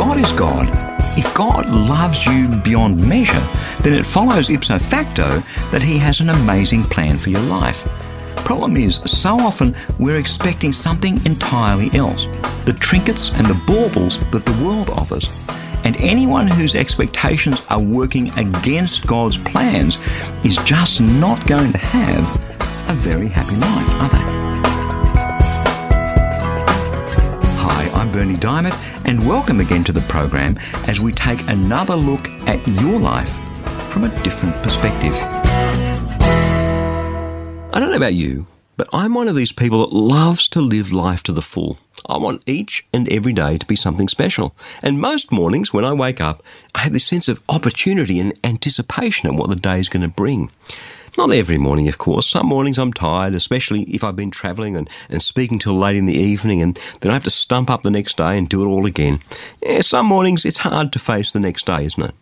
God is God, if God loves you beyond measure, then it follows ipso facto that He has an amazing plan for your life. Problem is, so often we're expecting something entirely else the trinkets and the baubles that the world offers. And anyone whose expectations are working against God's plans is just not going to have a very happy life, are they? I'm Berni Dymet, and welcome again to the program as we take another look at your life from a different perspective. I don't know about you, but I'm one of these people that loves to live life to the full. I want each and every day to be something special. And most mornings when I wake up, I have this sense of opportunity and anticipation of what the day is going to bring. Not every morning, of course. Some mornings I'm tired, especially if I've been travelling and, and speaking till late in the evening, and then I have to stump up the next day and do it all again. Yeah, some mornings it's hard to face the next day, isn't it?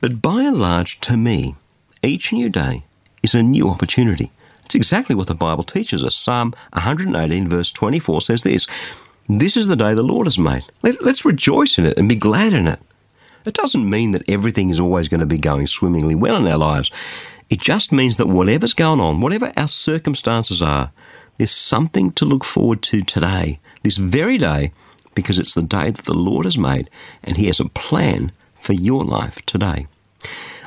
But by and large, to me, each new day is a new opportunity. It's exactly what the Bible teaches us. Psalm 118, verse 24 says this This is the day the Lord has made. Let, let's rejoice in it and be glad in it. It doesn't mean that everything is always going to be going swimmingly well in our lives. It just means that whatever's going on, whatever our circumstances are, there's something to look forward to today, this very day, because it's the day that the Lord has made and He has a plan for your life today.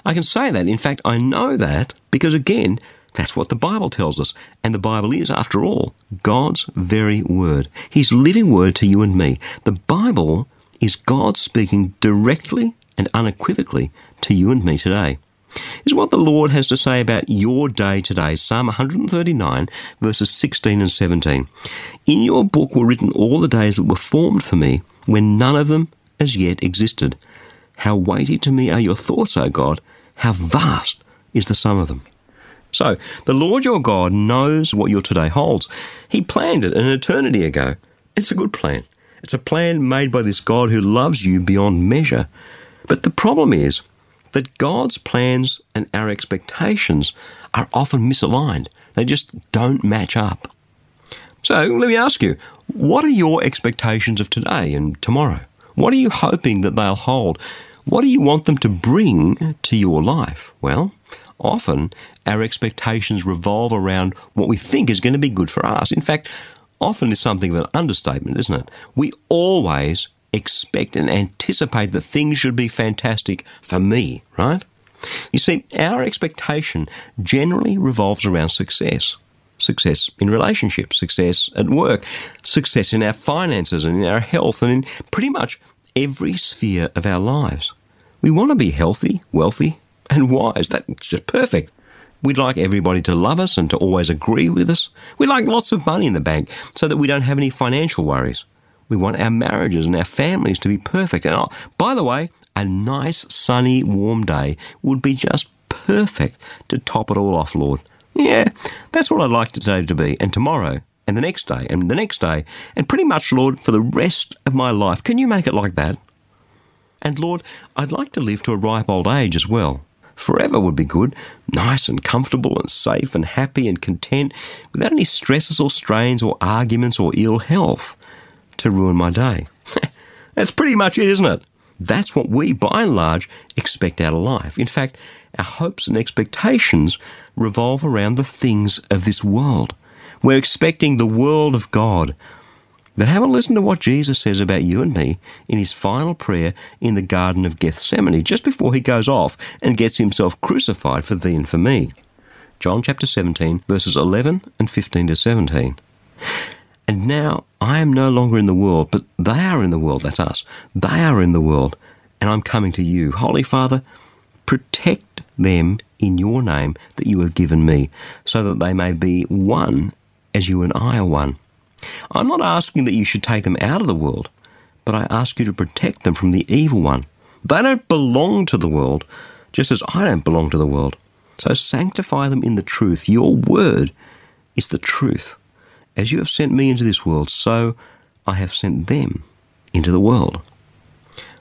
I can say that. In fact, I know that because, again, that's what the Bible tells us. And the Bible is, after all, God's very word. His living word to you and me. The Bible is God speaking directly and unequivocally to you and me today is what the Lord has to say about your day today. Psalm 139, verses 16 and 17. In your book were written all the days that were formed for me, when none of them as yet existed. How weighty to me are your thoughts, O God! How vast is the sum of them! So, the Lord your God knows what your today holds. He planned it an eternity ago. It's a good plan. It's a plan made by this God who loves you beyond measure. But the problem is, that God's plans and our expectations are often misaligned. They just don't match up. So let me ask you, what are your expectations of today and tomorrow? What are you hoping that they'll hold? What do you want them to bring to your life? Well, often our expectations revolve around what we think is going to be good for us. In fact, often is something of an understatement, isn't it? We always expect and anticipate that things should be fantastic for me, right? You see, our expectation generally revolves around success. Success in relationships, success at work, success in our finances and in our health and in pretty much every sphere of our lives. We want to be healthy, wealthy, and wise. That's just perfect. We'd like everybody to love us and to always agree with us. We'd like lots of money in the bank so that we don't have any financial worries. We want our marriages and our families to be perfect. And oh, by the way, a nice, sunny, warm day would be just perfect to top it all off, Lord. Yeah, that's what I'd like today to be, and tomorrow, and the next day, and the next day, and pretty much, Lord, for the rest of my life. Can you make it like that? And Lord, I'd like to live to a ripe old age as well. Forever would be good, nice and comfortable and safe and happy and content, without any stresses or strains or arguments or ill health to ruin my day. That's pretty much it, isn't it? That's what we, by and large, expect out of life. In fact, our hopes and expectations revolve around the things of this world. We're expecting the world of God. But have a listen to what Jesus says about you and me in his final prayer in the Garden of Gethsemane, just before he goes off and gets himself crucified for thee and for me. John chapter 17, verses 11 and 15 to 17. And now I am no longer in the world, but they are in the world. That's us. They are in the world, and I'm coming to you. Holy Father, protect them in your name that you have given me, so that they may be one as you and I are one. I'm not asking that you should take them out of the world, but I ask you to protect them from the evil one. They don't belong to the world, just as I don't belong to the world. So sanctify them in the truth. Your word is the truth. As you have sent me into this world, so I have sent them into the world.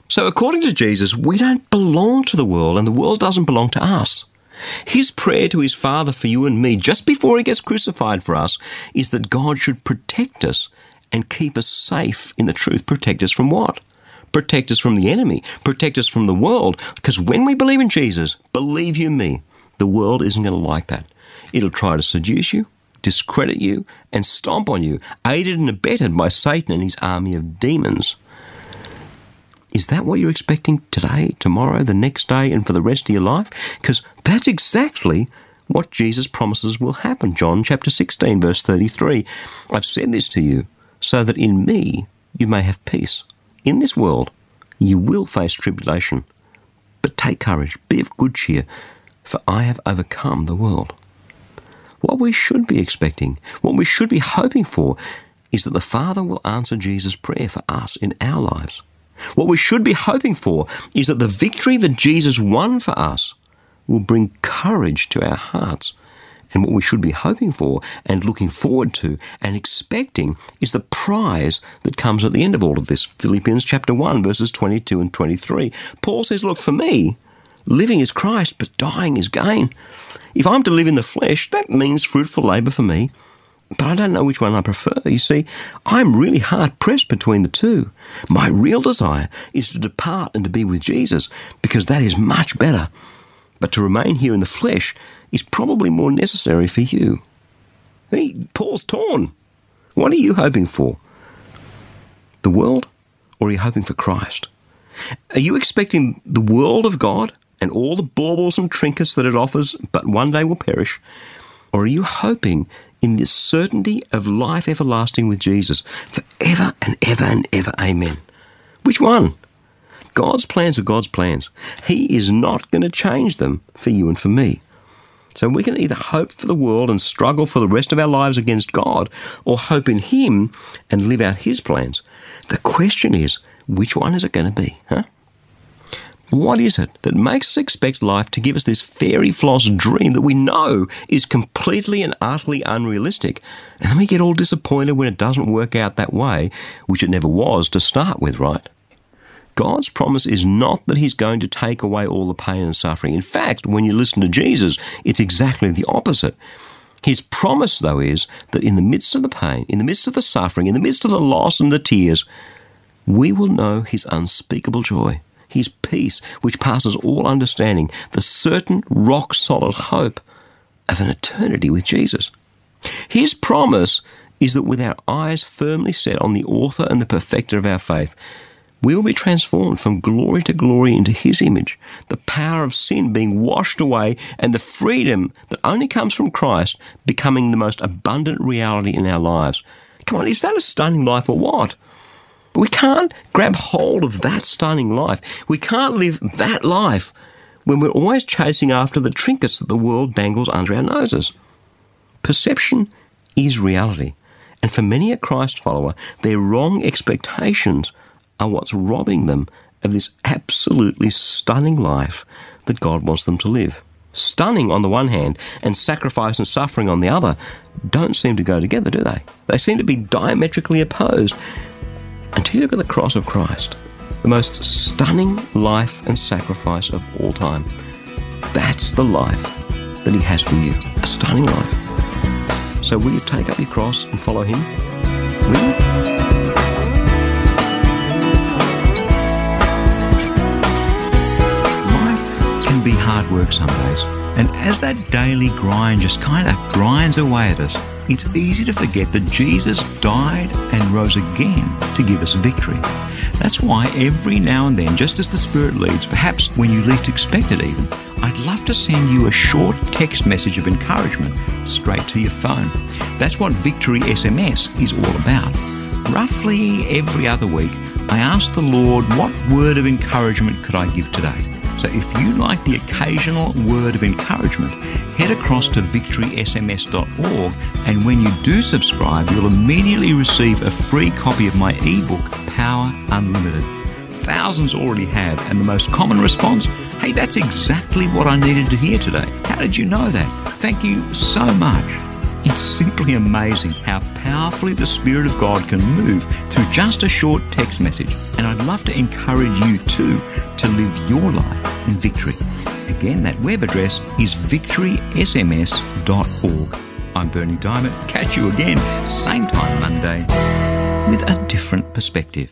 So, according to Jesus, we don't belong to the world, and the world doesn't belong to us. His prayer to his Father for you and me, just before he gets crucified for us, is that God should protect us and keep us safe in the truth. Protect us from what? Protect us from the enemy. Protect us from the world. Because when we believe in Jesus, believe you me, the world isn't going to like that. It'll try to seduce you, discredit you, and stomp on you, aided and abetted by Satan and his army of demons. Is that what you're expecting today, tomorrow, the next day, and for the rest of your life? Because that's exactly what Jesus promises will happen. John chapter 16, verse 33. I've said this to you so that in me you may have peace. In this world you will face tribulation. But take courage, be of good cheer, for I have overcome the world. What we should be expecting, what we should be hoping for, is that the Father will answer Jesus' prayer for us in our lives. What we should be hoping for is that the victory that Jesus won for us will bring courage to our hearts. And what we should be hoping for and looking forward to and expecting is the prize that comes at the end of all of this. Philippians chapter 1, verses 22 and 23. Paul says, Look, for me, living is Christ, but dying is gain. If I'm to live in the flesh, that means fruitful labour for me. But I don't know which one I prefer. You see, I'm really hard pressed between the two. My real desire is to depart and to be with Jesus because that is much better. But to remain here in the flesh is probably more necessary for you. Hey, Paul's torn. What are you hoping for? The world or are you hoping for Christ? Are you expecting the world of God and all the baubles and trinkets that it offers, but one day will perish? Or are you hoping in the certainty of life everlasting with Jesus forever and ever and ever? Amen. Which one? God's plans are God's plans. He is not going to change them for you and for me. So we can either hope for the world and struggle for the rest of our lives against God, or hope in Him and live out His plans. The question is, which one is it going to be? Huh? What is it that makes us expect life to give us this fairy floss dream that we know is completely and utterly unrealistic? And then we get all disappointed when it doesn't work out that way, which it never was to start with, right? God's promise is not that He's going to take away all the pain and suffering. In fact, when you listen to Jesus, it's exactly the opposite. His promise, though, is that in the midst of the pain, in the midst of the suffering, in the midst of the loss and the tears, we will know His unspeakable joy his peace, which passes all understanding, the certain rock solid hope of an eternity with Jesus. His promise is that with our eyes firmly set on the author and the perfecter of our faith, we will be transformed from glory to glory into His image, the power of sin being washed away, and the freedom that only comes from Christ becoming the most abundant reality in our lives. Come on, is that a stunning life or what? But we can't grab hold of that stunning life. We can't live that life when we're always chasing after the trinkets that the world dangles under our noses. Perception is reality. And for many a Christ follower, their wrong expectations are what's robbing them of this absolutely stunning life that God wants them to live. Stunning on the one hand and sacrifice and suffering on the other don't seem to go together, do they? They seem to be diametrically opposed until you look at the cross of Christ, the most stunning life and sacrifice of all time. That's the life that He has for you, a stunning life. So, will you take up your cross and follow Him? Will you? Life can be hard work some days. And as that daily grind just kind of grinds away at us, it's easy to forget that Jesus died and rose again to give us victory. That's why every now and then, just as the Spirit leads, perhaps when you least expect it even, I'd love to send you a short text message of encouragement straight to your phone. That's what Victory SMS is all about. Roughly every other week, I ask the Lord, what word of encouragement could I give today? So if you like the occasional word of encouragement, head across to victorysms.org and when you do subscribe, you'll immediately receive a free copy of my ebook, Power Unlimited. Thousands already have, and the most common response hey, that's exactly what I needed to hear today. How did you know that? Thank you so much. It's simply amazing how powerfully the Spirit of God can move through just a short text message. And I'd love to encourage you too to live your life in victory. Again, that web address is victorysms.org. I'm Berni Dymet. Catch you again, same time Monday, with a different perspective.